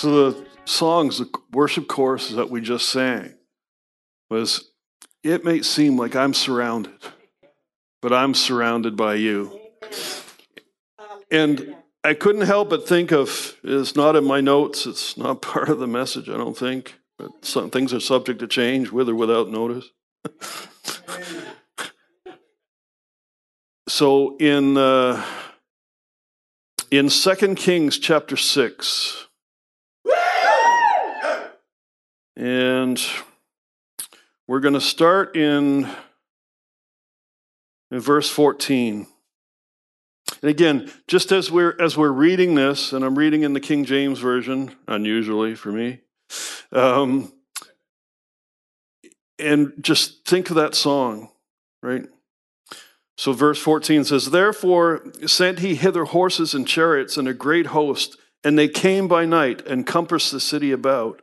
to the songs, the worship choruses that we just sang was it may seem like I'm surrounded, but I'm surrounded by you. And I couldn't help but think of it's not in my notes, it's not part of the message, I don't think. But some things are subject to change with or without notice. so in uh, in 2 Kings chapter 6, and we're going to start in, in verse 14. And again, just as we're as we're reading this, and I'm reading in the King James version, unusually for me, um, and just think of that song, right? So, verse 14 says, Therefore sent he hither horses and chariots and a great host, and they came by night and compassed the city about.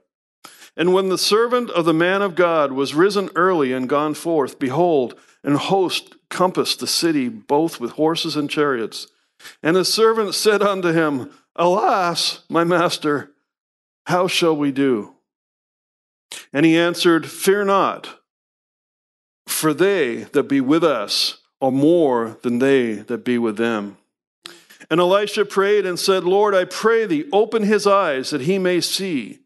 And when the servant of the man of God was risen early and gone forth, behold, an host compassed the city both with horses and chariots. And the servant said unto him, Alas, my master, how shall we do? And he answered, Fear not, for they that be with us are more than they that be with them. And Elisha prayed and said, Lord, I pray thee, open his eyes that he may see.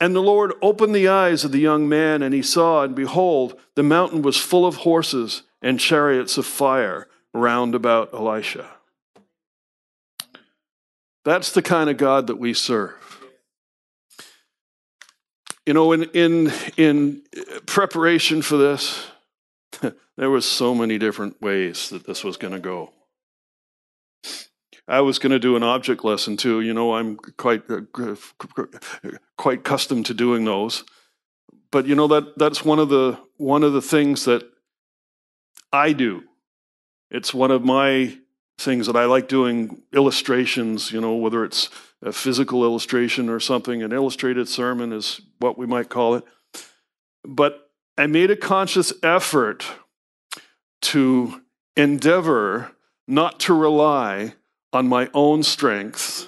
And the Lord opened the eyes of the young man, and he saw, and behold, the mountain was full of horses and chariots of fire round about Elisha. That's the kind of God that we serve. You know, in, in, in preparation for this, there was so many different ways that this was going to go. I was going to do an object lesson too. You know, I'm quite uh, quite accustomed to doing those. But you know that that's one of the one of the things that I do. It's one of my things that I like doing illustrations, you know, whether it's a physical illustration or something, an illustrated sermon is what we might call it. But I made a conscious effort to endeavor not to rely on my own strengths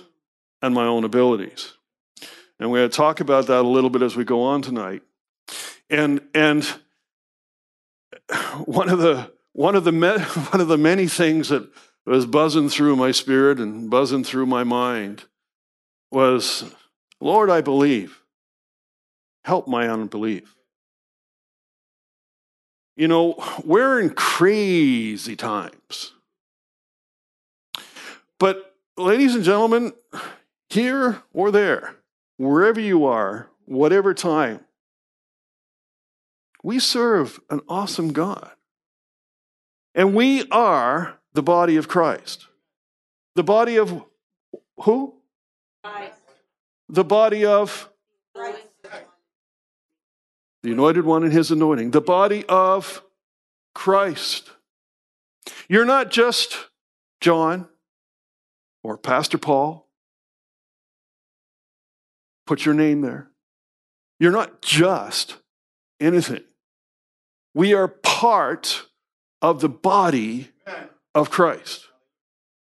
and my own abilities. And we're going to talk about that a little bit as we go on tonight. And and one of the one of the one of the many things that was buzzing through my spirit and buzzing through my mind was, Lord, I believe. Help my unbelief. You know, we're in crazy times. But, ladies and gentlemen, here or there, wherever you are, whatever time, we serve an awesome God. And we are the body of Christ. The body of who? Christ. The body of Christ. The anointed one and his anointing. The body of Christ. You're not just John or Pastor Paul. Put your name there. You're not just anything. We are part of the body of Christ,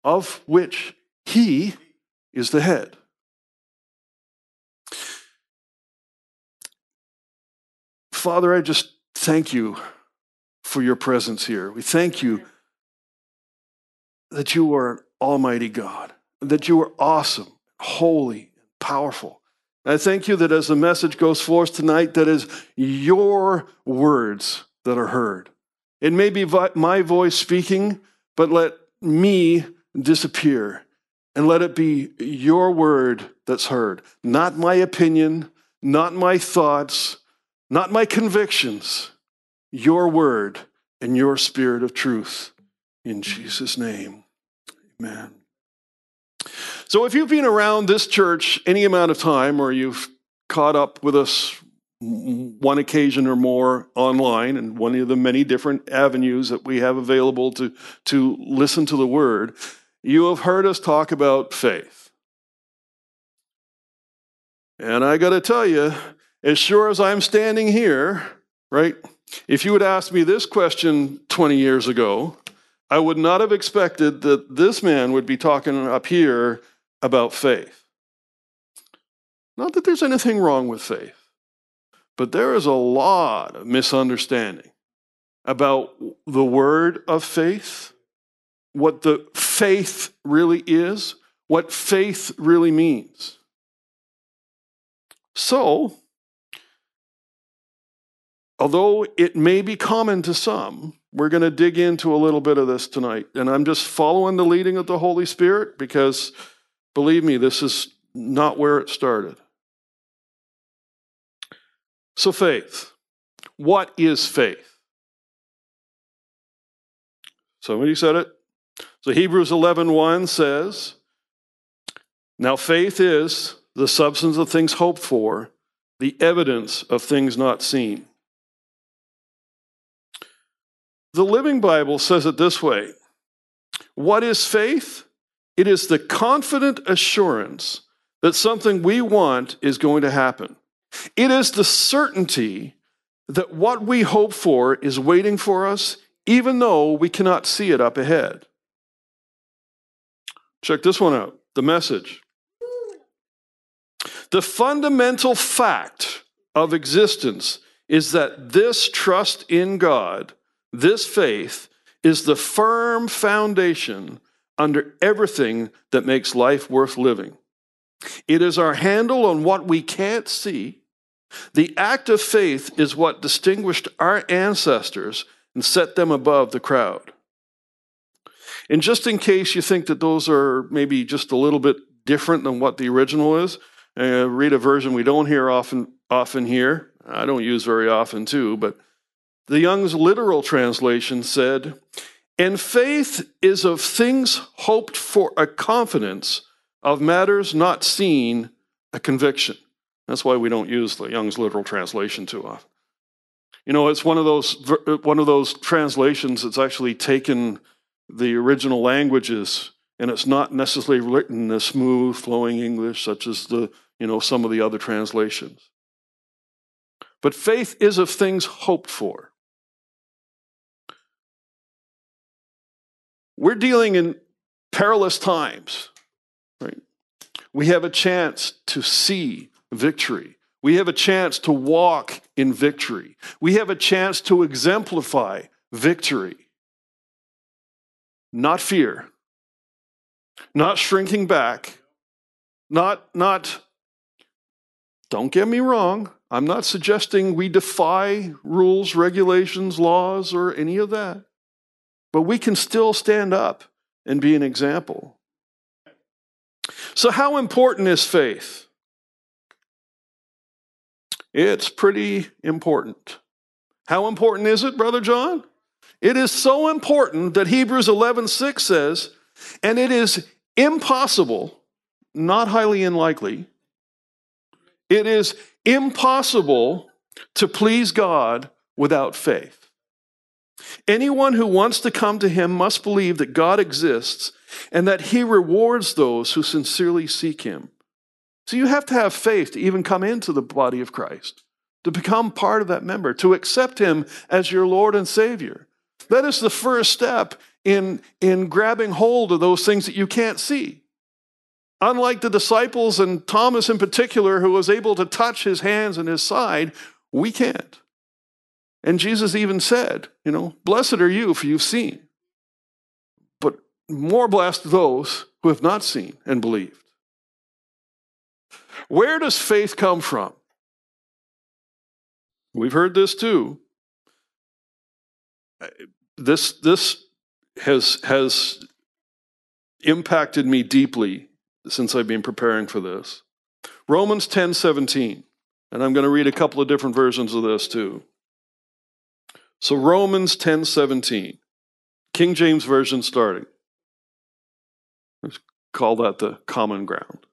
of which he is the head. Father, I just thank you for your presence here. We thank you that you are Almighty God, that you are awesome, holy, powerful. I thank you that as the message goes forth tonight, that is your words that are heard. It may be my voice speaking, but let me disappear and let it be your word that's heard, not my opinion, not my thoughts, not my convictions, your word and your spirit of truth. In Jesus' name, amen. So, if you've been around this church any amount of time, or you've caught up with us one occasion or more online and one of the many different avenues that we have available to, to listen to the word, you have heard us talk about faith. And I got to tell you, as sure as I'm standing here, right, if you had asked me this question 20 years ago, I would not have expected that this man would be talking up here about faith. Not that there's anything wrong with faith, but there is a lot of misunderstanding about the word of faith, what the faith really is, what faith really means. So, although it may be common to some, we're going to dig into a little bit of this tonight. And I'm just following the leading of the Holy Spirit because, believe me, this is not where it started. So, faith. What is faith? Somebody said it. So Hebrews 11:1 says, "Now faith is the substance of things hoped for, the evidence of things not seen." The Living Bible says it this way What is faith? It is the confident assurance that something we want is going to happen. It is the certainty that what we hope for is waiting for us, even though we cannot see it up ahead. Check this one out the message. The fundamental fact of existence is that this trust in God this faith is the firm foundation under everything that makes life worth living. It is our handle on what we can't see. The act of faith is what distinguished our ancestors and set them above the crowd. And just in case you think that those are maybe just a little bit different than what the original is, uh, read a version we don't hear often often here. I don't use very often too, but the Young's literal translation said, And faith is of things hoped for a confidence, of matters not seen a conviction. That's why we don't use the Young's literal translation too often. You know, it's one of those one of those translations that's actually taken the original languages and it's not necessarily written in a smooth flowing English such as the, you know, some of the other translations. But faith is of things hoped for. We're dealing in perilous times, right? We have a chance to see victory. We have a chance to walk in victory. We have a chance to exemplify victory. Not fear, not shrinking back, not, not, don't get me wrong, I'm not suggesting we defy rules, regulations, laws, or any of that. But we can still stand up and be an example. So, how important is faith? It's pretty important. How important is it, Brother John? It is so important that Hebrews 11:6 says, and it is impossible, not highly unlikely, it is impossible to please God without faith. Anyone who wants to come to him must believe that God exists and that he rewards those who sincerely seek him. So you have to have faith to even come into the body of Christ, to become part of that member, to accept him as your Lord and Savior. That is the first step in, in grabbing hold of those things that you can't see. Unlike the disciples and Thomas in particular, who was able to touch his hands and his side, we can't. And Jesus even said, you know, blessed are you for you've seen. But more blessed those who have not seen and believed. Where does faith come from? We've heard this too. This, this has, has impacted me deeply since I've been preparing for this. Romans 10 17. And I'm going to read a couple of different versions of this too. So Romans 10:17. King James version starting. Let's call that the common ground.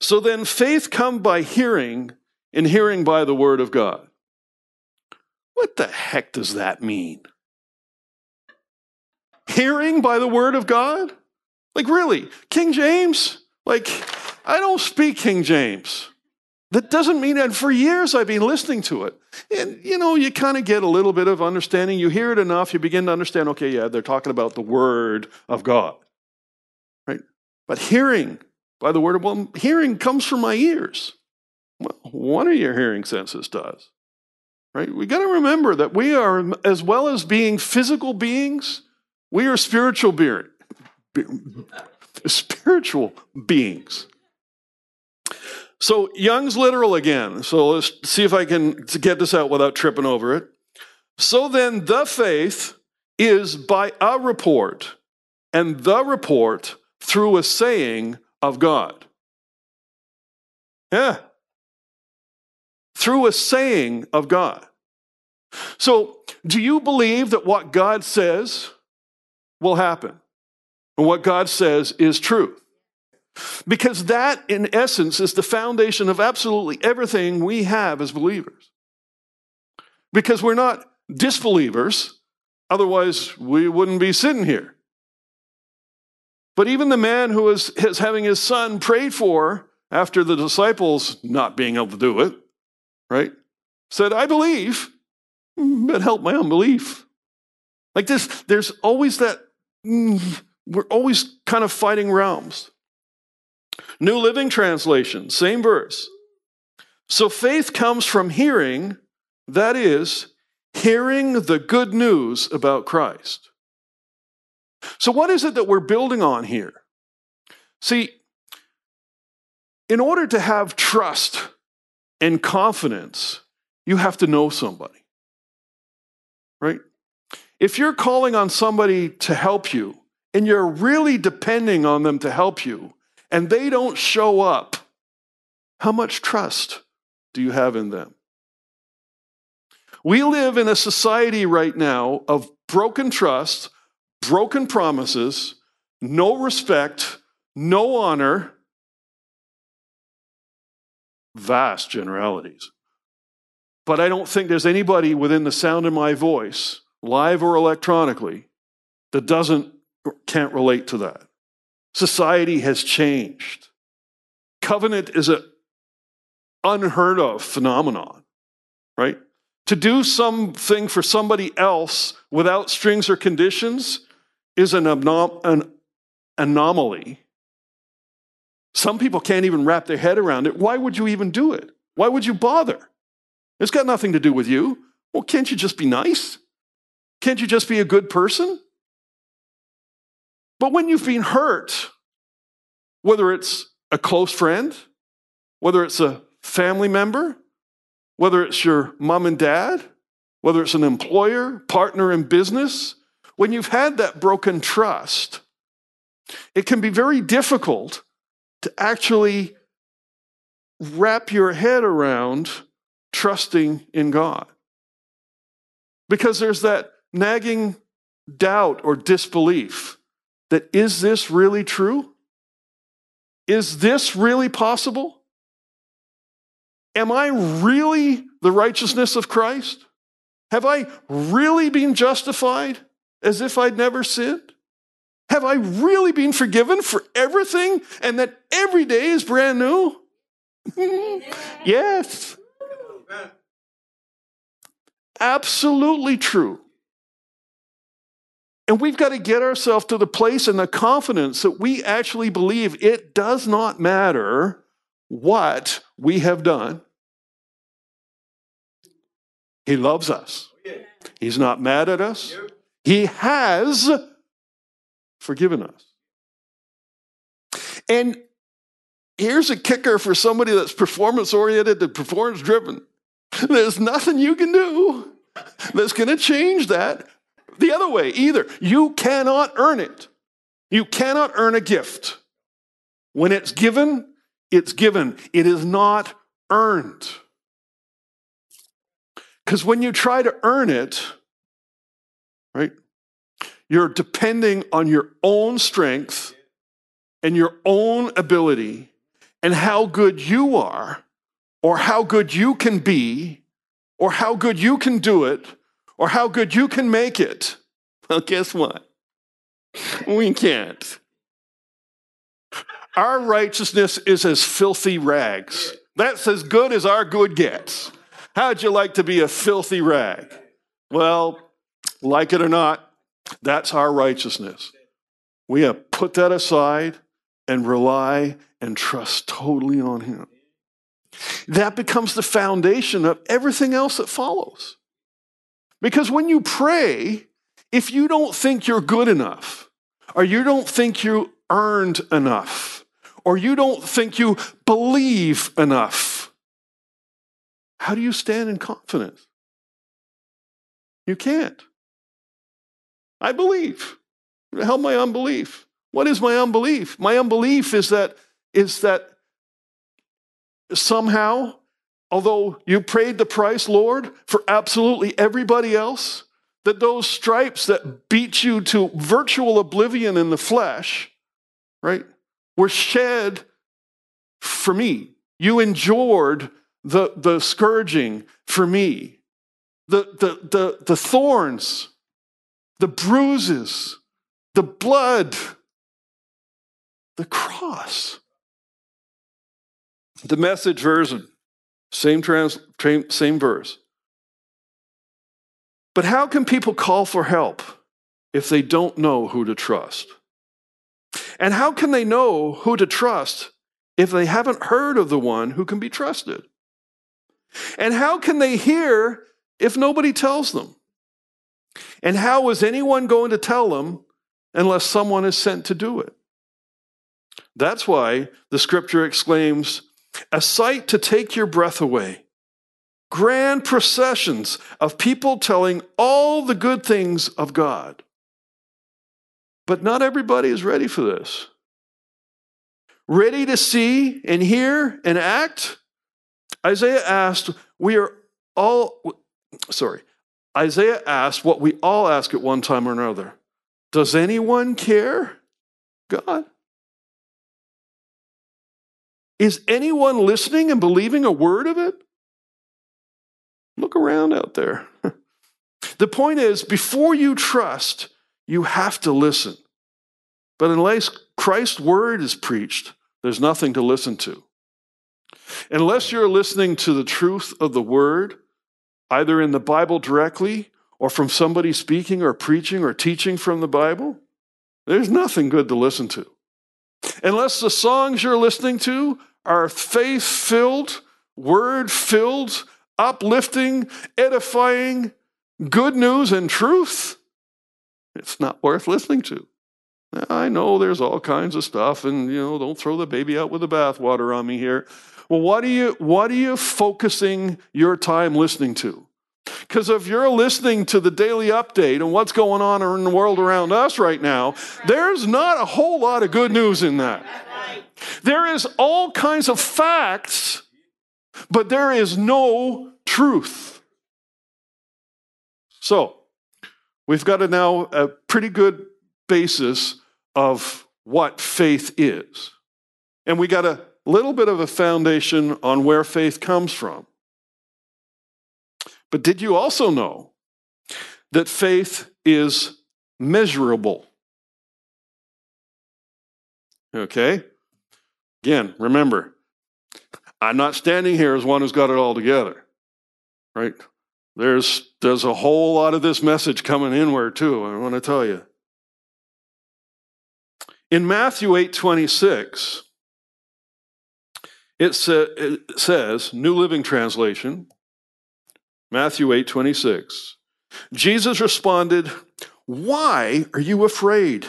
So then faith come by hearing and hearing by the word of God. What the heck does that mean? Hearing by the word of God? Like really? King James? Like I don't speak King James. That doesn't mean that for years I've been listening to it. And, you know, you kind of get a little bit of understanding. You hear it enough, you begin to understand, okay, yeah, they're talking about the Word of God. Right? But hearing by the word of well, hearing comes from my ears. Well, one of your hearing senses does. Right? We got to remember that we are, as well as being physical beings, we are spiritual beings. spiritual beings. So Young's literal again. So let's see if I can get this out without tripping over it. So then the faith is by a report, and the report through a saying of God. Yeah. Through a saying of God. So, do you believe that what God says will happen? And what God says is true? Because that, in essence, is the foundation of absolutely everything we have as believers. Because we're not disbelievers, otherwise, we wouldn't be sitting here. But even the man who is, is having his son prayed for after the disciples not being able to do it, right, said, I believe, but help my unbelief. Like this, there's always that, we're always kind of fighting realms. New Living Translation, same verse. So faith comes from hearing, that is, hearing the good news about Christ. So, what is it that we're building on here? See, in order to have trust and confidence, you have to know somebody, right? If you're calling on somebody to help you and you're really depending on them to help you, and they don't show up, how much trust do you have in them? We live in a society right now of broken trust, broken promises, no respect, no honor, vast generalities. But I don't think there's anybody within the sound of my voice, live or electronically, that doesn't can't relate to that. Society has changed. Covenant is an unheard of phenomenon, right? To do something for somebody else without strings or conditions is an, anom- an anomaly. Some people can't even wrap their head around it. Why would you even do it? Why would you bother? It's got nothing to do with you. Well, can't you just be nice? Can't you just be a good person? But when you've been hurt, whether it's a close friend, whether it's a family member, whether it's your mom and dad, whether it's an employer, partner in business, when you've had that broken trust, it can be very difficult to actually wrap your head around trusting in God. Because there's that nagging doubt or disbelief that is this really true? Is this really possible? Am I really the righteousness of Christ? Have I really been justified as if I'd never sinned? Have I really been forgiven for everything and that every day is brand new? yes. Absolutely true. And we've got to get ourselves to the place and the confidence that we actually believe it does not matter what we have done. He loves us. He's not mad at us. He has forgiven us. And here's a kicker for somebody that's performance oriented and performance driven there's nothing you can do that's going to change that the other way either. You cannot earn it. You cannot earn a gift. When it's given, it's given. It is not earned. Because when you try to earn it, right, you're depending on your own strength and your own ability and how good you are, or how good you can be, or how good you can do it or how good you can make it. Well, guess what? We can't. Our righteousness is as filthy rags. That's as good as our good gets. How'd you like to be a filthy rag? Well, like it or not, that's our righteousness. We have put that aside and rely and trust totally on Him. That becomes the foundation of everything else that follows. Because when you pray, if you don't think you're good enough, or you don't think you earned enough, or you don't think you believe enough, how do you stand in confidence? You can't. I believe. Help my unbelief. What is my unbelief? My unbelief is that is that somehow, although you paid the price, Lord, for absolutely everybody else, that those stripes that beat you to virtual oblivion in the flesh, right, were shed for me. You endured the, the scourging for me, the, the, the, the thorns, the bruises, the blood, the cross. The message version, same, trans, same verse. But how can people call for help if they don't know who to trust? And how can they know who to trust if they haven't heard of the one who can be trusted? And how can they hear if nobody tells them? And how is anyone going to tell them unless someone is sent to do it? That's why the scripture exclaims, a sight to take your breath away. Grand processions of people telling all the good things of God. But not everybody is ready for this. Ready to see and hear and act? Isaiah asked, We are all, sorry, Isaiah asked what we all ask at one time or another Does anyone care? God? Is anyone listening and believing a word of it? Look around out there. the point is, before you trust, you have to listen. But unless Christ's word is preached, there's nothing to listen to. Unless you're listening to the truth of the word, either in the Bible directly or from somebody speaking or preaching or teaching from the Bible, there's nothing good to listen to. Unless the songs you're listening to are faith filled, word filled, uplifting, edifying, good news and truth, it's not worth listening to. I know there's all kinds of stuff, and you know, don't throw the baby out with the bathwater on me here. Well, what are you what are you focusing your time listening to? Because if you're listening to the daily update and what's going on in the world around us right now, there's not a whole lot of good news in that. There is all kinds of facts, but there is no truth. So, we've got a now a pretty good basis of what faith is. And we got a little bit of a foundation on where faith comes from. But did you also know that faith is measurable? Okay? Again, remember, I'm not standing here as one who's got it all together, right? There's, there's a whole lot of this message coming inward too, I want to tell you. In Matthew 8 26, it, sa- it says, New Living Translation, Matthew 8 26. Jesus responded, Why are you afraid?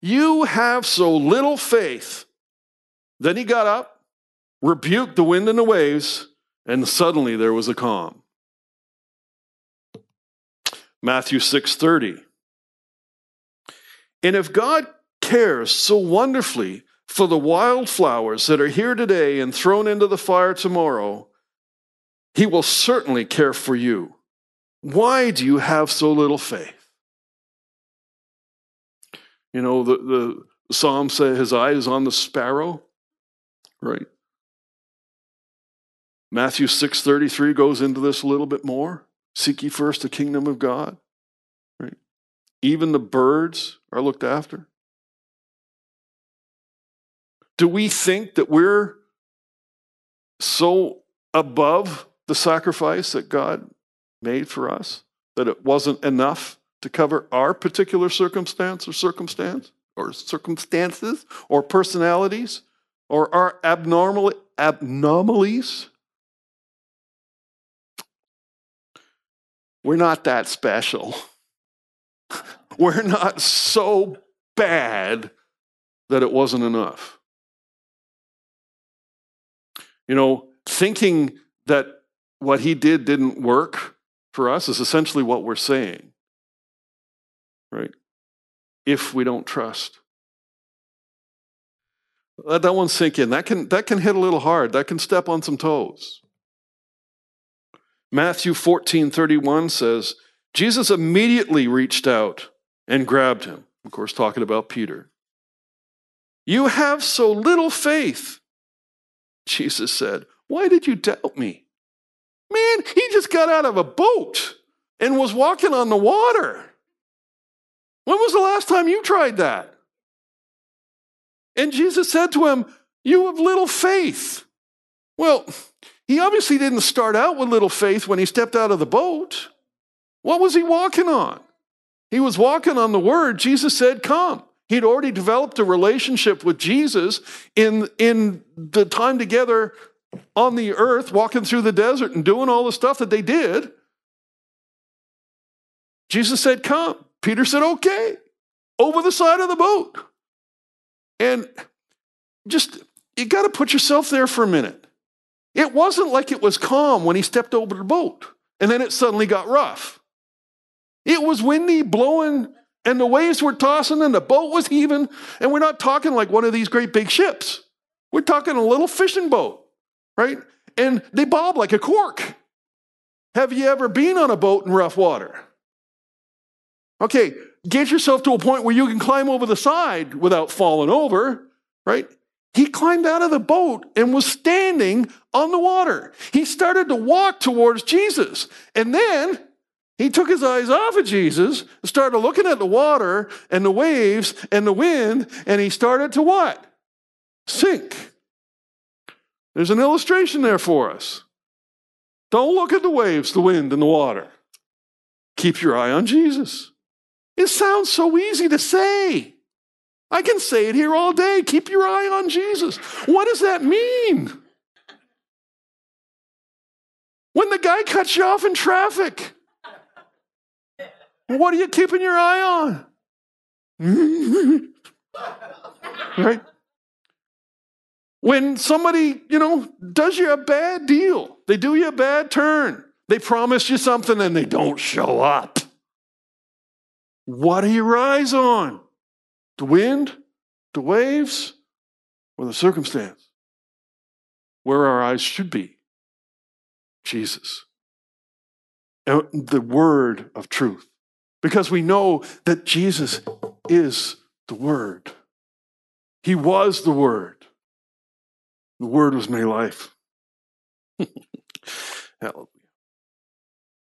You have so little faith. Then he got up, rebuked the wind and the waves, and suddenly there was a calm. Matthew 6:30. And if God cares so wonderfully for the wildflowers that are here today and thrown into the fire tomorrow, he will certainly care for you. Why do you have so little faith? You know, the, the psalm says his eye is on the sparrow, right? Matthew 6:33 goes into this a little bit more. Seek ye first the kingdom of God. Right? Even the birds are looked after. Do we think that we're so above the sacrifice that God made for us, that it wasn't enough to cover our particular circumstance or circumstance or circumstances or personalities or our abnormal, abnormalities, we're not that special. We're not so bad that it wasn't enough. You know, thinking that what he did didn't work for us is essentially what we're saying, right? If we don't trust. Let that one sink in. That can, that can hit a little hard. That can step on some toes. Matthew 14 31 says, Jesus immediately reached out and grabbed him. Of course, talking about Peter. You have so little faith. Jesus said, Why did you doubt me? Man, he just got out of a boat and was walking on the water. When was the last time you tried that? And Jesus said to him, You have little faith. Well, he obviously didn't start out with little faith when he stepped out of the boat. What was he walking on? He was walking on the word. Jesus said, Come. He'd already developed a relationship with Jesus in, in the time together on the earth, walking through the desert and doing all the stuff that they did. Jesus said, Come. Peter said, Okay, over the side of the boat. And just, you got to put yourself there for a minute. It wasn't like it was calm when he stepped over the boat and then it suddenly got rough. It was windy, blowing, and the waves were tossing, and the boat was heaving. And we're not talking like one of these great big ships. We're talking a little fishing boat, right? And they bob like a cork. Have you ever been on a boat in rough water? Okay, get yourself to a point where you can climb over the side without falling over, right? He climbed out of the boat and was standing on the water. He started to walk towards Jesus. And then he took his eyes off of Jesus, and started looking at the water and the waves and the wind, and he started to what? Sink. There's an illustration there for us. Don't look at the waves, the wind, and the water. Keep your eye on Jesus. It sounds so easy to say. I can say it here all day. Keep your eye on Jesus. What does that mean? When the guy cuts you off in traffic, what are you keeping your eye on? right? When somebody, you know, does you a bad deal, they do you a bad turn, they promise you something and they don't show up. What are your eyes on? The wind, the waves, or the circumstance? Where our eyes should be Jesus. And the word of truth because we know that Jesus is the Word. He was the Word. The Word was made life. Hallelujah.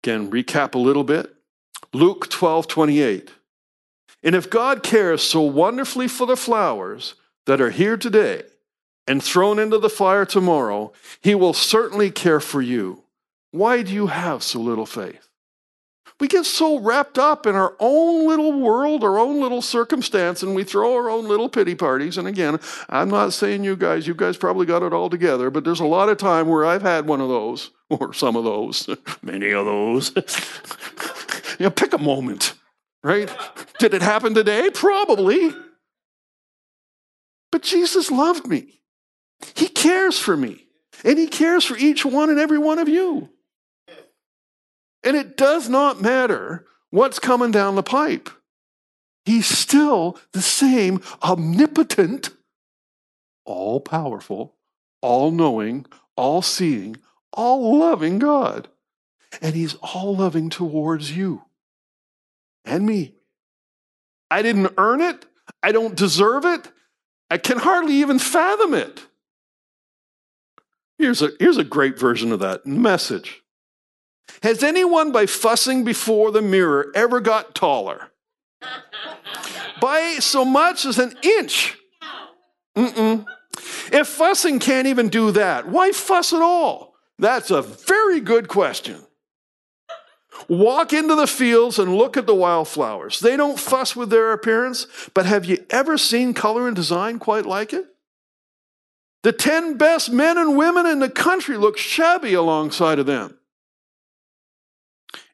Again, recap a little bit. Luke 12 28. And if God cares so wonderfully for the flowers that are here today and thrown into the fire tomorrow, he will certainly care for you. Why do you have so little faith? We get so wrapped up in our own little world, our own little circumstance, and we throw our own little pity parties. And again, I'm not saying you guys, you guys probably got it all together, but there's a lot of time where I've had one of those, or some of those, many of those. you know, pick a moment, right? Did it happen today? Probably. But Jesus loved me. He cares for me. And he cares for each one and every one of you. And it does not matter what's coming down the pipe. He's still the same omnipotent, all powerful, all knowing, all seeing, all loving God. And He's all loving towards you and me. I didn't earn it. I don't deserve it. I can hardly even fathom it. Here's a, here's a great version of that message. Has anyone, by fussing before the mirror, ever got taller? by so much as an inch? Mm-mm. If fussing can't even do that, why fuss at all? That's a very good question. Walk into the fields and look at the wildflowers. They don't fuss with their appearance, but have you ever seen color and design quite like it? The 10 best men and women in the country look shabby alongside of them.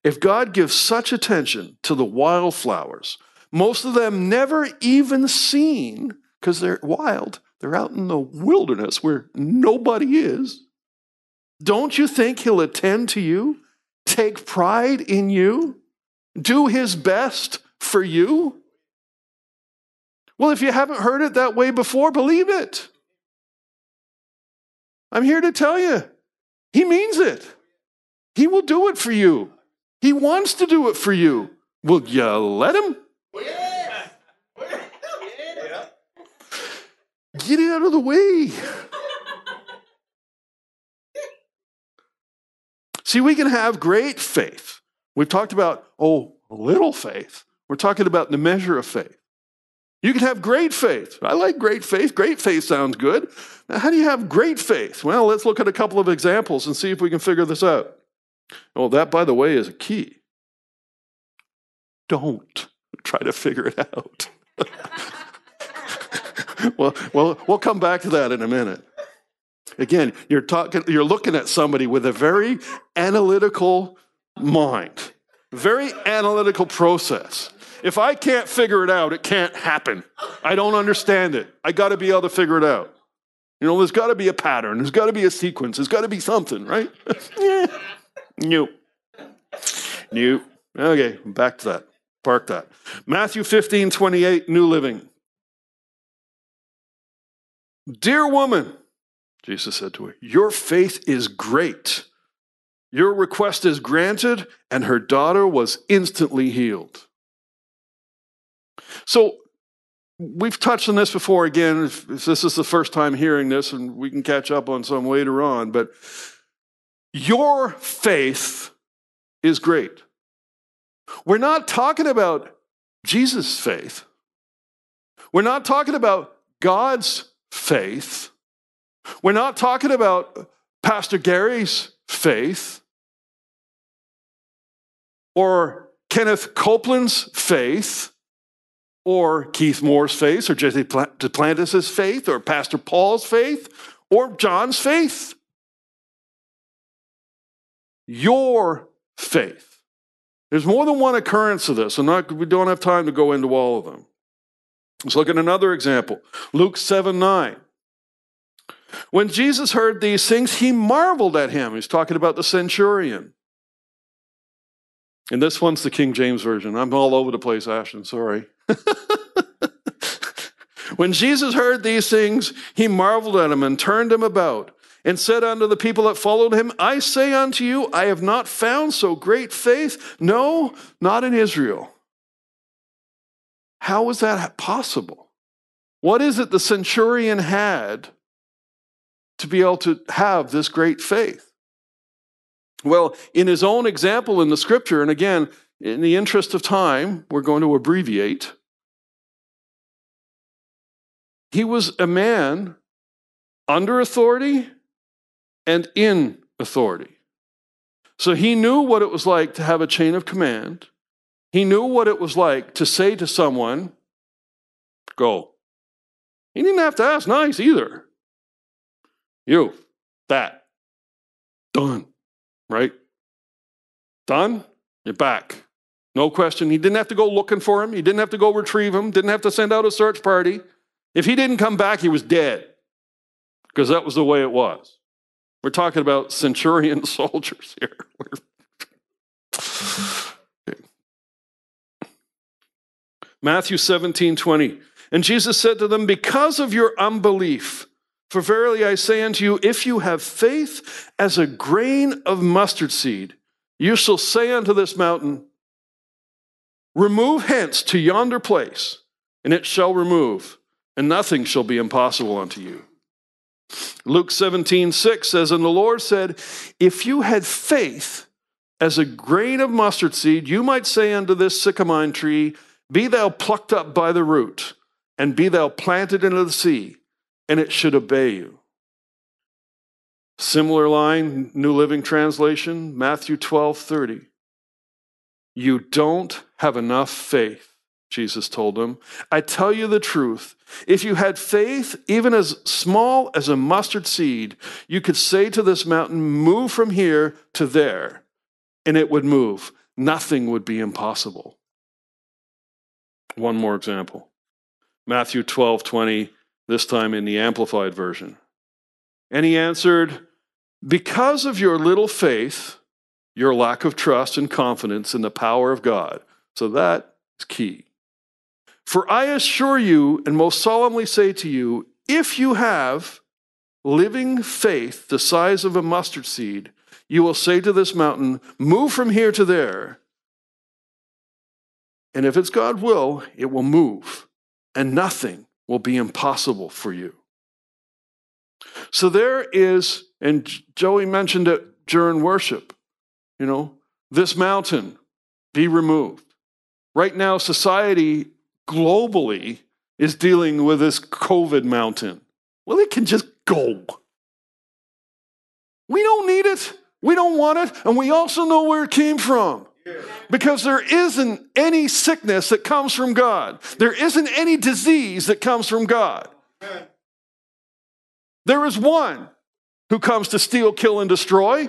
If God gives such attention to the wildflowers, most of them never even seen because they're wild, they're out in the wilderness where nobody is. Don't you think He'll attend to you, take pride in you, do His best for you? Well, if you haven't heard it that way before, believe it. I'm here to tell you, He means it. He will do it for you. He wants to do it for you. Will you let Him? Get it out of the way. See, we can have great faith. We've talked about, oh, little faith. We're talking about the measure of faith. You can have great faith. I like great faith. Great faith sounds good. Now, how do you have great faith? Well, let's look at a couple of examples and see if we can figure this out. Well, that, by the way, is a key. Don't try to figure it out. well, well, we'll come back to that in a minute. Again, you're talking, you're looking at somebody with a very analytical mind, very analytical process. If I can't figure it out, it can't happen. I don't understand it. I got to be able to figure it out. You know, there's got to be a pattern. There's got to be a sequence. There's got to be something, right? New. New. Okay, back to that. Park that. Matthew 15, 28, New Living. Dear woman, Jesus said to her, Your faith is great. Your request is granted, and her daughter was instantly healed. So, we've touched on this before again, if, if this is the first time hearing this, and we can catch up on some later on, but your faith is great. We're not talking about Jesus' faith. We're not talking about God's faith. We're not talking about Pastor Gary's faith or Kenneth Copeland's faith or Keith Moore's faith or Jesse Duplantis' faith or Pastor Paul's faith or John's faith. Your faith. There's more than one occurrence of this, and not, we don't have time to go into all of them. Let's look at another example Luke 7 9. When Jesus heard these things, he marveled at him. He's talking about the centurion. And this one's the King James Version. I'm all over the place, Ashton, sorry. when Jesus heard these things, he marveled at him and turned him about and said unto the people that followed him, I say unto you, I have not found so great faith, no, not in Israel. How was that possible? What is it the centurion had to be able to have this great faith? Well, in his own example in the scripture, and again, in the interest of time, we're going to abbreviate. He was a man under authority and in authority. So he knew what it was like to have a chain of command. He knew what it was like to say to someone, Go. He didn't have to ask nice either. You, that, done, right? Done, you're back. No question. He didn't have to go looking for him. He didn't have to go retrieve him. Didn't have to send out a search party. If he didn't come back, he was dead because that was the way it was. We're talking about centurion soldiers here. Matthew 17, 20. And Jesus said to them, Because of your unbelief, for verily I say unto you, if you have faith as a grain of mustard seed, you shall say unto this mountain, Remove hence to yonder place, and it shall remove, and nothing shall be impossible unto you. Luke 17, 6 says, And the Lord said, If you had faith as a grain of mustard seed, you might say unto this sycamore tree, Be thou plucked up by the root, and be thou planted into the sea and it should obey you. Similar line, New Living Translation, Matthew 12 30. You don't have enough faith Jesus told them. I tell you the truth. If you had faith, even as small as a mustard seed, you could say to this mountain, Move from here to there, and it would move. Nothing would be impossible. One more example Matthew 12 20, this time in the Amplified Version. And he answered, Because of your little faith, your lack of trust and confidence in the power of God. So that is key. For I assure you and most solemnly say to you, if you have living faith the size of a mustard seed, you will say to this mountain, Move from here to there. And if it's God will, it will move, and nothing will be impossible for you. So there is, and Joey mentioned it during worship, you know, this mountain be removed. Right now, society globally is dealing with this COVID mountain. Well, it can just go. We don't need it. We don't want it. And we also know where it came from. Because there isn't any sickness that comes from God. There isn't any disease that comes from God. There is one who comes to steal, kill, and destroy,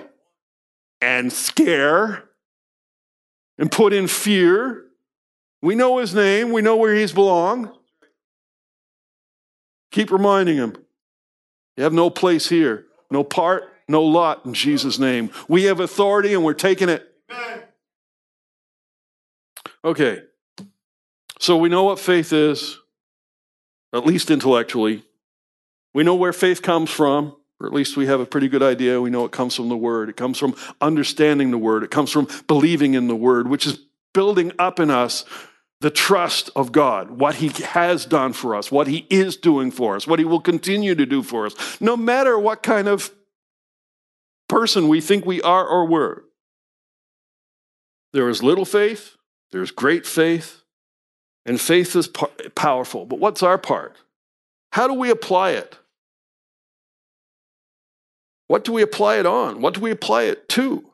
and scare, and put in fear. We know his name, we know where he's belong. Keep reminding him. You have no place here, no part, no lot in Jesus' name. We have authority and we're taking it. Okay. So we know what faith is, at least intellectually. We know where faith comes from, or at least we have a pretty good idea. We know it comes from the Word. It comes from understanding the Word. It comes from believing in the Word, which is building up in us the trust of God, what He has done for us, what He is doing for us, what He will continue to do for us, no matter what kind of person we think we are or were. There is little faith, there's great faith, and faith is powerful. But what's our part? How do we apply it? What do we apply it on? What do we apply it to?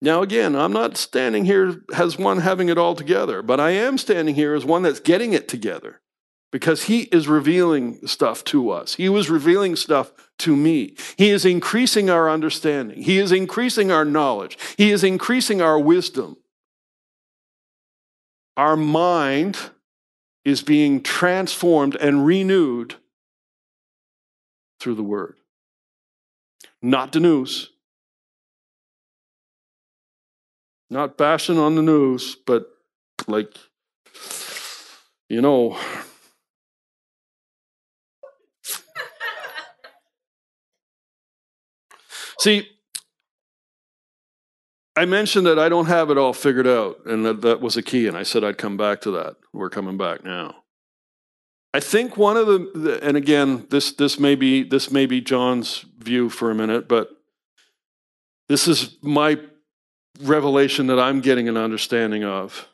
Now, again, I'm not standing here as one having it all together, but I am standing here as one that's getting it together because he is revealing stuff to us. He was revealing stuff to me. He is increasing our understanding, He is increasing our knowledge, He is increasing our wisdom. Our mind is being transformed and renewed through the Word not the news. Not bashing on the news, but like, you know. See, I mentioned that I don't have it all figured out, and that that was a key, and I said I'd come back to that. We're coming back now. I think one of the, and again, this this may be this may be John's view for a minute, but this is my revelation that I'm getting an understanding of.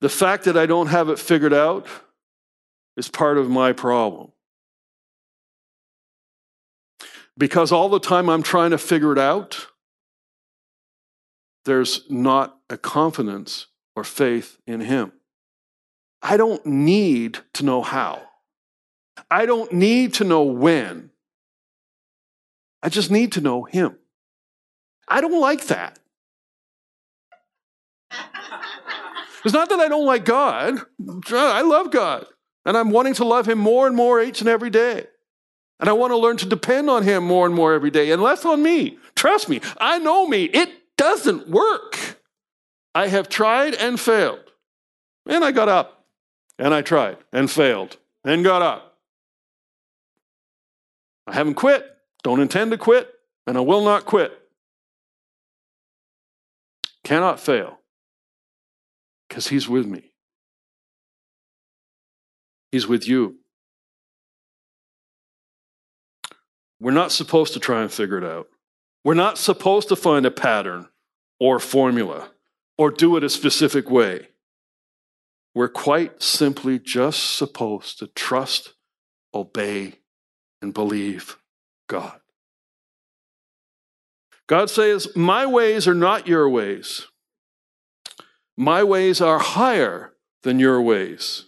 The fact that I don't have it figured out is part of my problem. Because all the time I'm trying to figure it out, there's not a confidence or faith in Him. I don't need to know how. I don't need to know when. I just need to know Him. I don't like that. It's not that I don't like God. I love God. And I'm wanting to love Him more and more each and every day. And I want to learn to depend on Him more and more every day and less on me. Trust me, I know me. It doesn't work. I have tried and failed. And I got up. And I tried and failed and got up. I haven't quit, don't intend to quit, and I will not quit. Cannot fail because He's with me. He's with you. We're not supposed to try and figure it out. We're not supposed to find a pattern or formula or do it a specific way. We're quite simply just supposed to trust, obey, and believe God. God says, My ways are not your ways. My ways are higher than your ways.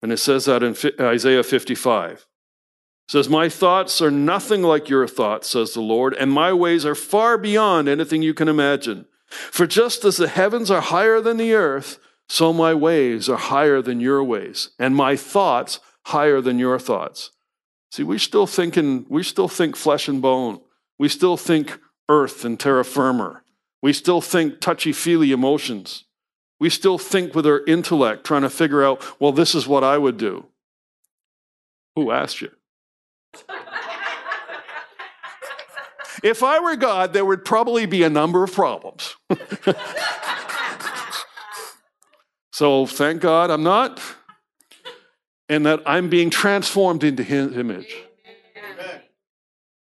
And it says that in Isaiah 55. It says, My thoughts are nothing like your thoughts, says the Lord, and my ways are far beyond anything you can imagine. For just as the heavens are higher than the earth, so my ways are higher than your ways, and my thoughts higher than your thoughts. See, we still think in, we still think flesh and bone. We still think earth and terra firma. We still think touchy-feely emotions. We still think with our intellect, trying to figure out, well, this is what I would do. Who asked you? if I were God, there would probably be a number of problems. so thank God I'm not, and that I'm being transformed into His image.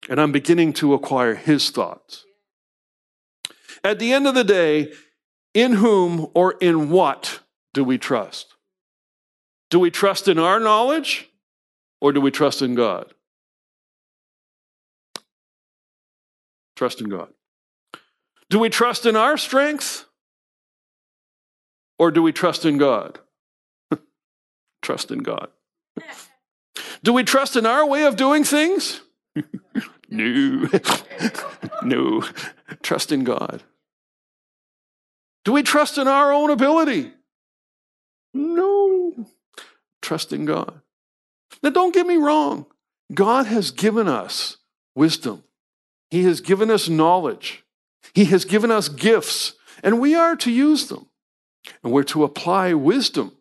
And I'm beginning to acquire His thoughts. At the end of the day, in whom or in what do we trust? Do we trust in our knowledge or do we trust in God? Trust in God. Do we trust in our strength or do we trust in God? trust in God. do we trust in our way of doing things? no. no. Trust in God. Do we trust in our own ability? No. Trust in God. Now, don't get me wrong. God has given us wisdom, He has given us knowledge, He has given us gifts, and we are to use them. And we're to apply wisdom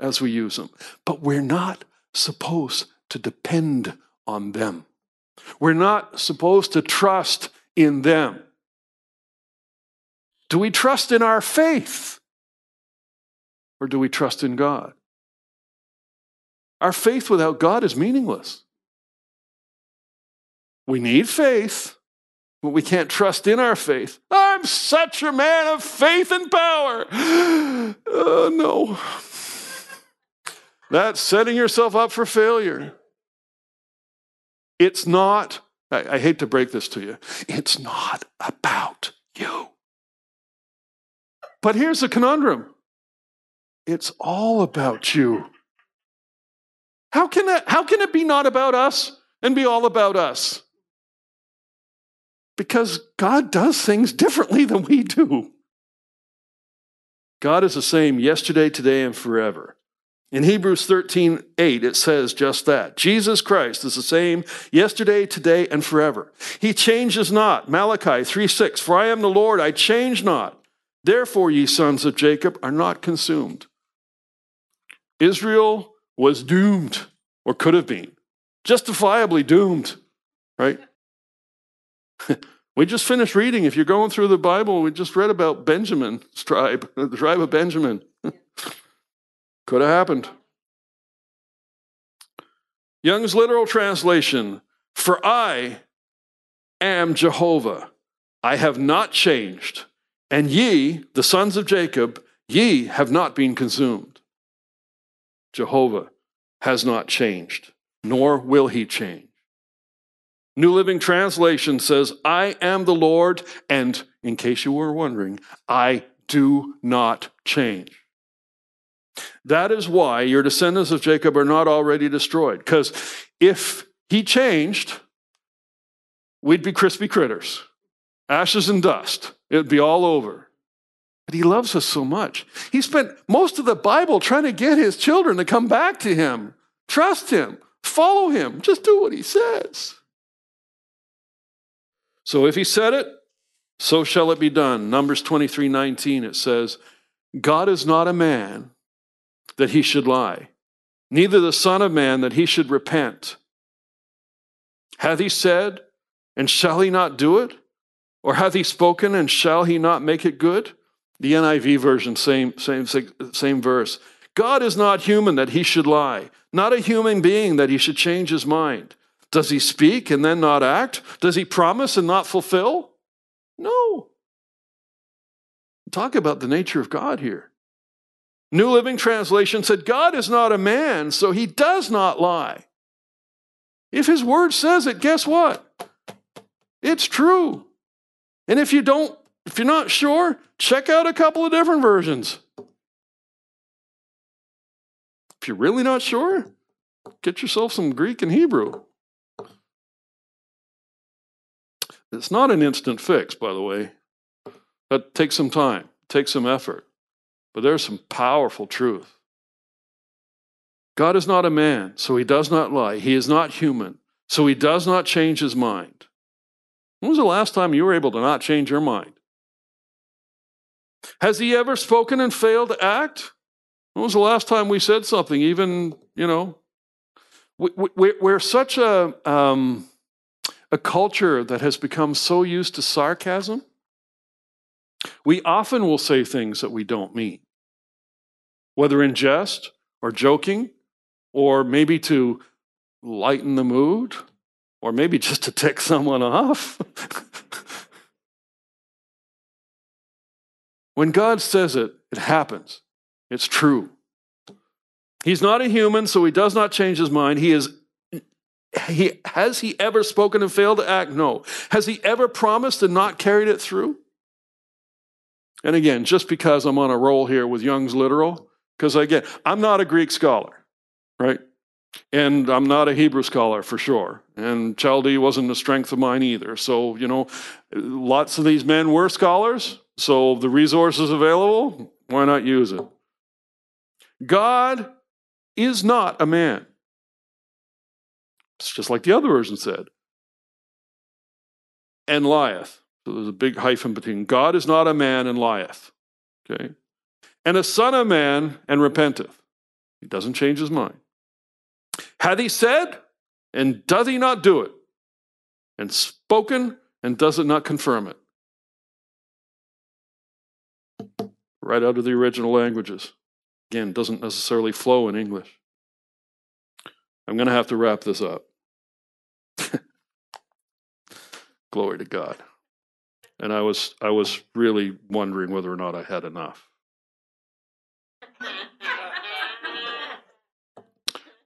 as we use them. But we're not supposed to depend on them. We're not supposed to trust in them. Do we trust in our faith? Or do we trust in God? Our faith without God is meaningless. We need faith, but we can't trust in our faith. I'm such a man of faith and power. Uh, no. That's setting yourself up for failure. It's not, I, I hate to break this to you, it's not about you. But here's the conundrum it's all about you. How can, it, how can it be not about us and be all about us? Because God does things differently than we do. God is the same yesterday, today, and forever. In Hebrews 13, 8, it says just that. Jesus Christ is the same yesterday, today, and forever. He changes not. Malachi 3, 6, For I am the Lord, I change not. Therefore, ye sons of Jacob are not consumed. Israel was doomed, or could have been, justifiably doomed, right? we just finished reading. If you're going through the Bible, we just read about Benjamin's tribe, the tribe of Benjamin. could have happened. Young's literal translation For I am Jehovah. I have not changed. And ye, the sons of Jacob, ye have not been consumed. Jehovah has not changed, nor will he change. New Living Translation says, I am the Lord, and in case you were wondering, I do not change. That is why your descendants of Jacob are not already destroyed. Because if he changed, we'd be crispy critters, ashes and dust. It'd be all over. But he loves us so much. He spent most of the Bible trying to get his children to come back to him, trust him, follow him, just do what he says. So if he said it, so shall it be done. Numbers 23 19, it says, God is not a man that he should lie, neither the Son of Man that he should repent. Hath he said, and shall he not do it? Or hath he spoken and shall he not make it good? The NIV version, same, same, same verse. God is not human that he should lie, not a human being that he should change his mind. Does he speak and then not act? Does he promise and not fulfill? No. Talk about the nature of God here. New Living Translation said, God is not a man, so he does not lie. If his word says it, guess what? It's true. And if you don't If you're not sure, check out a couple of different versions. If you're really not sure, get yourself some Greek and Hebrew. It's not an instant fix, by the way. That takes some time, takes some effort. But there's some powerful truth. God is not a man, so he does not lie. He is not human, so he does not change his mind. When was the last time you were able to not change your mind? Has he ever spoken and failed to act? When was the last time we said something, even, you know? We're such a, um, a culture that has become so used to sarcasm. We often will say things that we don't mean, whether in jest or joking, or maybe to lighten the mood, or maybe just to tick someone off. when God says it, it happens. It's true. He's not a human, so he does not change his mind. He is he has he ever spoken and failed to act? No. Has he ever promised and not carried it through? And again, just because I'm on a roll here with Young's literal, because again, I'm not a Greek scholar, right? And I'm not a Hebrew scholar for sure. And Chaldee wasn't a strength of mine either. So, you know, lots of these men were scholars. So the resources available, why not use it? God is not a man. It's just like the other version said. And lieth. So there's a big hyphen between God is not a man and lieth. Okay? And a son of man and repenteth. He doesn't change his mind. Hath he said, and does he not do it? And spoken, and does it not confirm it? Right out of the original languages. Again, doesn't necessarily flow in English. I'm going to have to wrap this up. Glory to God. And I was I was really wondering whether or not I had enough.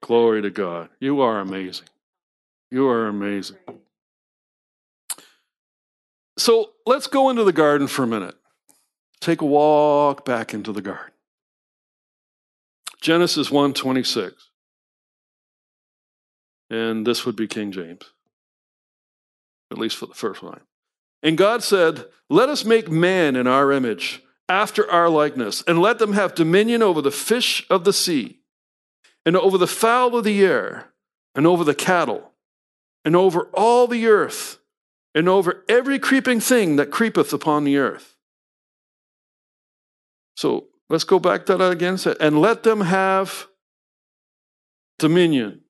Glory to God. You are amazing. You are amazing. So let's go into the garden for a minute. Take a walk back into the garden. Genesis 1:26. And this would be King James. At least for the first line. And God said, "Let us make man in our image, after our likeness, and let them have dominion over the fish of the sea, and over the fowl of the air, and over the cattle, and over all the earth, and over every creeping thing that creepeth upon the earth. So let's go back to that again. And let them have dominion.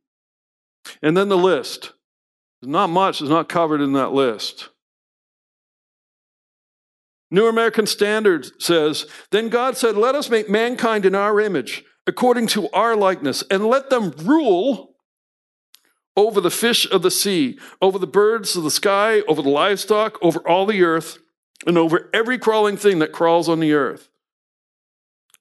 And then the list. There's not much is not covered in that list. New American Standard says, Then God said, Let us make mankind in our image according to our likeness, and let them rule over the fish of the sea, over the birds of the sky, over the livestock, over all the earth, and over every crawling thing that crawls on the earth.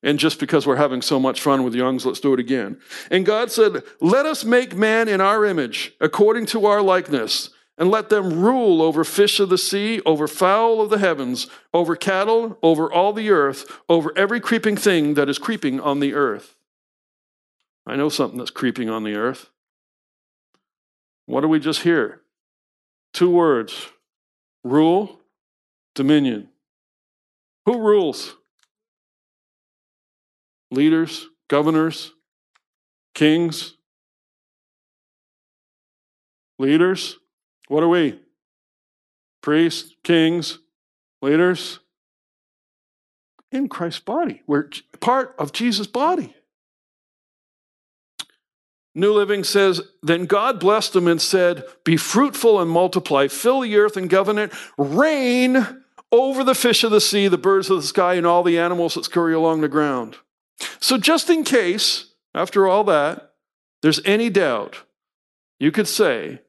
And just because we're having so much fun with Young's, let's do it again. And God said, Let us make man in our image, according to our likeness, and let them rule over fish of the sea, over fowl of the heavens, over cattle, over all the earth, over every creeping thing that is creeping on the earth. I know something that's creeping on the earth. What do we just hear? Two words rule, dominion. Who rules? Leaders, governors, kings, leaders. What are we? Priests, kings, leaders. In Christ's body. We're part of Jesus' body. New Living says, Then God blessed them and said, Be fruitful and multiply, fill the earth and govern it, reign over the fish of the sea, the birds of the sky, and all the animals that scurry along the ground. So, just in case, after all that, there's any doubt, you could say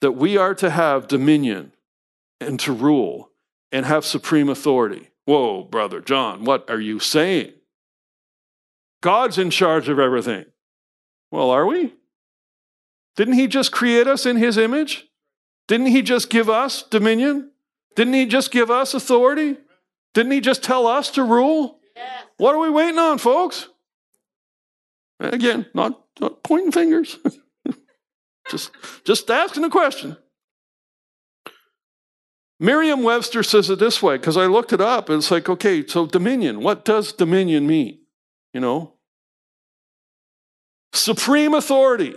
that we are to have dominion and to rule and have supreme authority. Whoa, brother John, what are you saying? God's in charge of everything. Well, are we? Didn't he just create us in his image? Didn't he just give us dominion? Didn't he just give us authority? Didn't he just tell us to rule? What are we waiting on, folks? Again, not, not pointing fingers. just, just asking a question. Merriam Webster says it this way because I looked it up and it's like, okay, so dominion, what does dominion mean? You know? Supreme authority.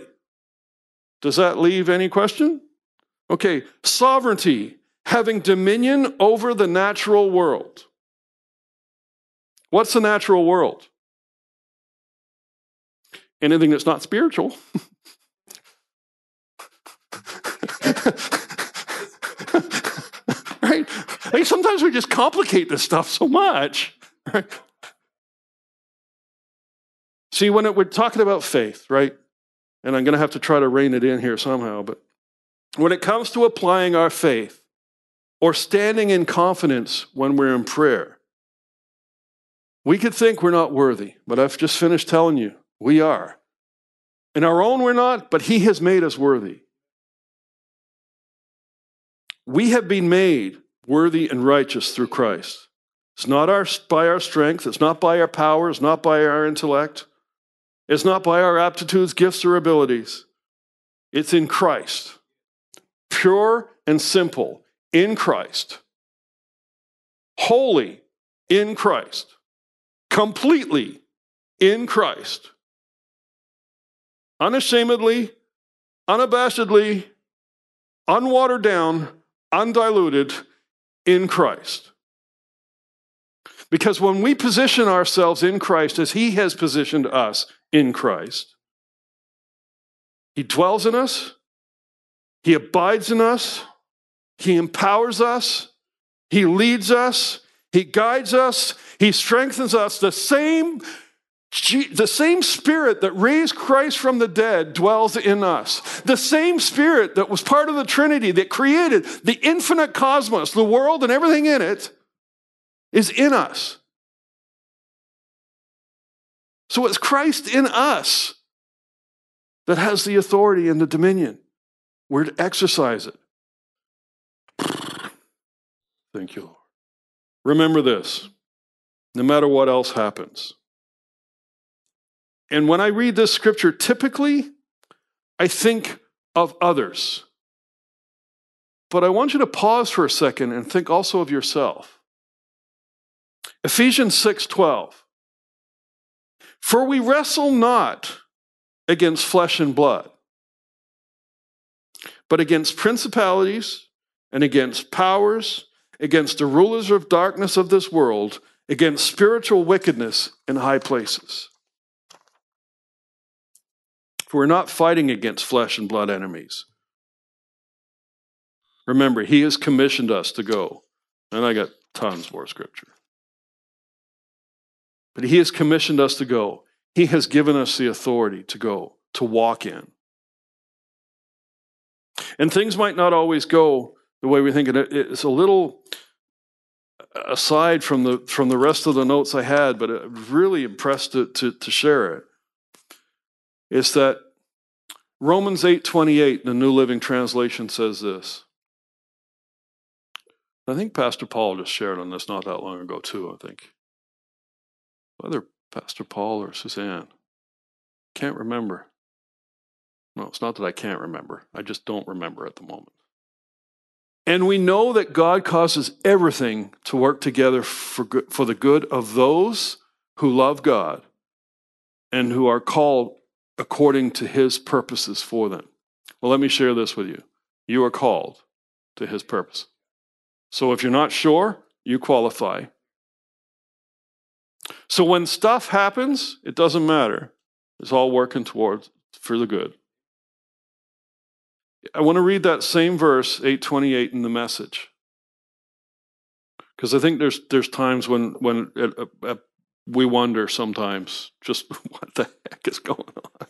Does that leave any question? Okay, sovereignty, having dominion over the natural world. What's the natural world? Anything that's not spiritual. right? Sometimes we just complicate this stuff so much. Right? See, when it, we're talking about faith, right? And I'm going to have to try to rein it in here somehow, but when it comes to applying our faith or standing in confidence when we're in prayer, we could think we're not worthy, but I've just finished telling you we are. In our own, we're not, but He has made us worthy. We have been made worthy and righteous through Christ. It's not our, by our strength, it's not by our power, it's not by our intellect, it's not by our aptitudes, gifts, or abilities. It's in Christ. Pure and simple in Christ. Holy in Christ completely in Christ. Unashamedly, unabashedly, unwatered down, undiluted in Christ. Because when we position ourselves in Christ as He has positioned us in Christ, He dwells in us, He abides in us, He empowers us, He leads us, He guides us, he strengthens us. The same, the same spirit that raised Christ from the dead dwells in us. The same spirit that was part of the Trinity that created the infinite cosmos, the world and everything in it, is in us. So it's Christ in us that has the authority and the dominion. We're to exercise it. Thank you, Lord. Remember this no matter what else happens. And when I read this scripture, typically I think of others. But I want you to pause for a second and think also of yourself. Ephesians 6:12 For we wrestle not against flesh and blood, but against principalities and against powers, against the rulers of darkness of this world, against spiritual wickedness in high places. We're not fighting against flesh and blood enemies. Remember, He has commissioned us to go. And I got tons more scripture. But He has commissioned us to go. He has given us the authority to go, to walk in. And things might not always go the way we think. It's a little aside from the from the rest of the notes I had, but it really impressed to, to, to share it, is that Romans 8:28, in the New Living Translation says this. I think Pastor Paul just shared on this not that long ago, too, I think. Whether Pastor Paul or Suzanne. Can't remember. No, it's not that I can't remember. I just don't remember at the moment. And we know that God causes everything to work together for, good, for the good of those who love God and who are called according to his purposes for them. Well, let me share this with you. You are called to his purpose. So if you're not sure, you qualify. So when stuff happens, it doesn't matter. It's all working towards for the good. I want to read that same verse, 828, in the message. Because I think there's, there's times when, when uh, we wonder sometimes just what the heck is going on.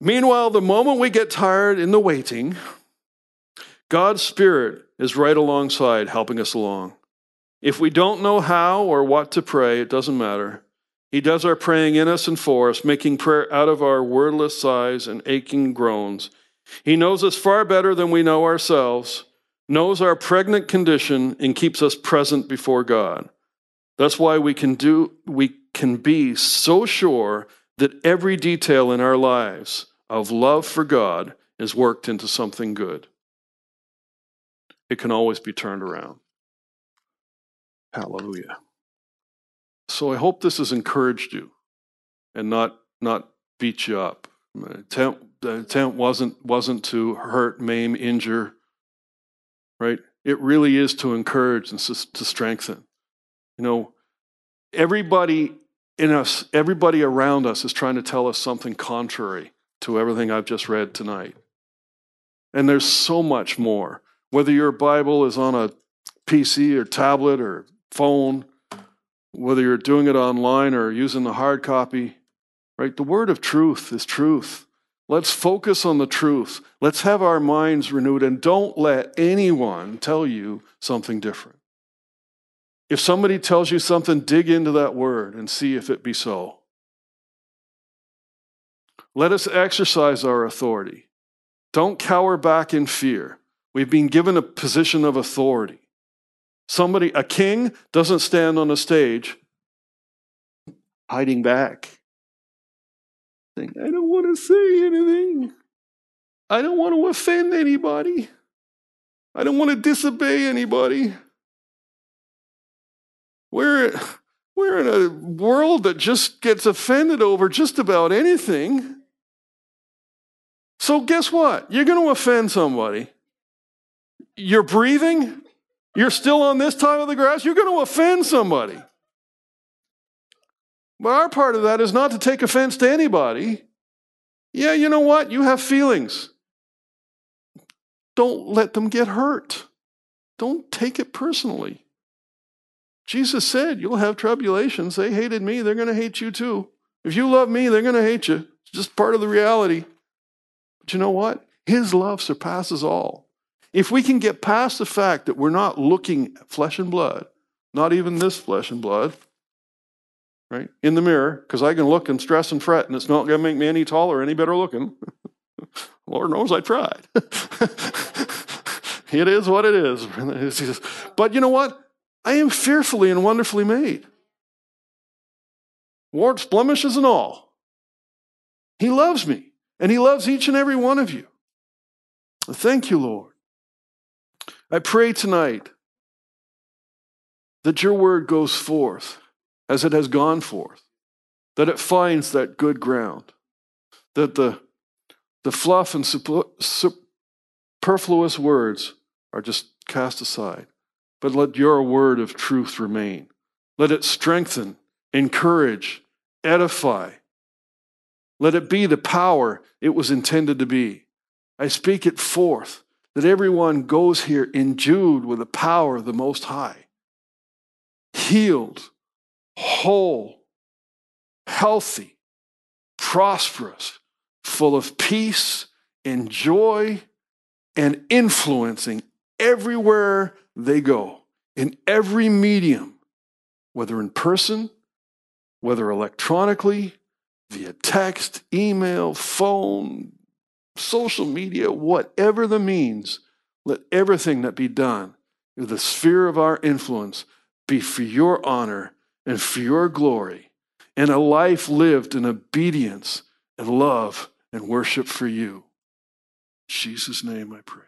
Meanwhile, the moment we get tired in the waiting, God's Spirit is right alongside helping us along. If we don't know how or what to pray, it doesn't matter. He does our praying in us and for us, making prayer out of our wordless sighs and aching groans. He knows us far better than we know ourselves, knows our pregnant condition and keeps us present before God. That's why we can do we can be so sure that every detail in our lives of love for God is worked into something good. It can always be turned around. Hallelujah. So I hope this has encouraged you and not not beat you up. The intent, the intent wasn't wasn't to hurt, maim, injure, right? It really is to encourage and to strengthen. You know, everybody in us, everybody around us is trying to tell us something contrary to everything I've just read tonight. And there's so much more. Whether your Bible is on a PC or tablet or phone, whether you're doing it online or using the hard copy, right? The word of truth is truth. Let's focus on the truth. Let's have our minds renewed and don't let anyone tell you something different. If somebody tells you something, dig into that word and see if it be so. Let us exercise our authority. Don't cower back in fear. We've been given a position of authority. Somebody, a king, doesn't stand on a stage hiding back. Saying, I don't want to say anything. I don't want to offend anybody. I don't want to disobey anybody. We're, we're in a world that just gets offended over just about anything. So, guess what? You're going to offend somebody. You're breathing, you're still on this side of the grass, you're going to offend somebody. But our part of that is not to take offense to anybody. Yeah, you know what? You have feelings. Don't let them get hurt. Don't take it personally. Jesus said, You'll have tribulations. They hated me, they're going to hate you too. If you love me, they're going to hate you. It's just part of the reality. But you know what? His love surpasses all. If we can get past the fact that we're not looking at flesh and blood, not even this flesh and blood, right, in the mirror, because I can look and stress and fret, and it's not going to make me any taller, any better looking. Lord knows I tried. it is what it is. But you know what? I am fearfully and wonderfully made. Warts, blemishes, and all. He loves me, and He loves each and every one of you. Thank you, Lord. I pray tonight that your word goes forth as it has gone forth, that it finds that good ground, that the, the fluff and superfluous words are just cast aside, but let your word of truth remain. Let it strengthen, encourage, edify. Let it be the power it was intended to be. I speak it forth that everyone goes here endued with the power of the Most High, healed, whole, healthy, prosperous, full of peace and joy and influencing everywhere they go, in every medium, whether in person, whether electronically, via text, email, phone, social media, whatever the means, let everything that be done in the sphere of our influence be for your honor and for your glory, and a life lived in obedience and love and worship for you. In Jesus' name I pray.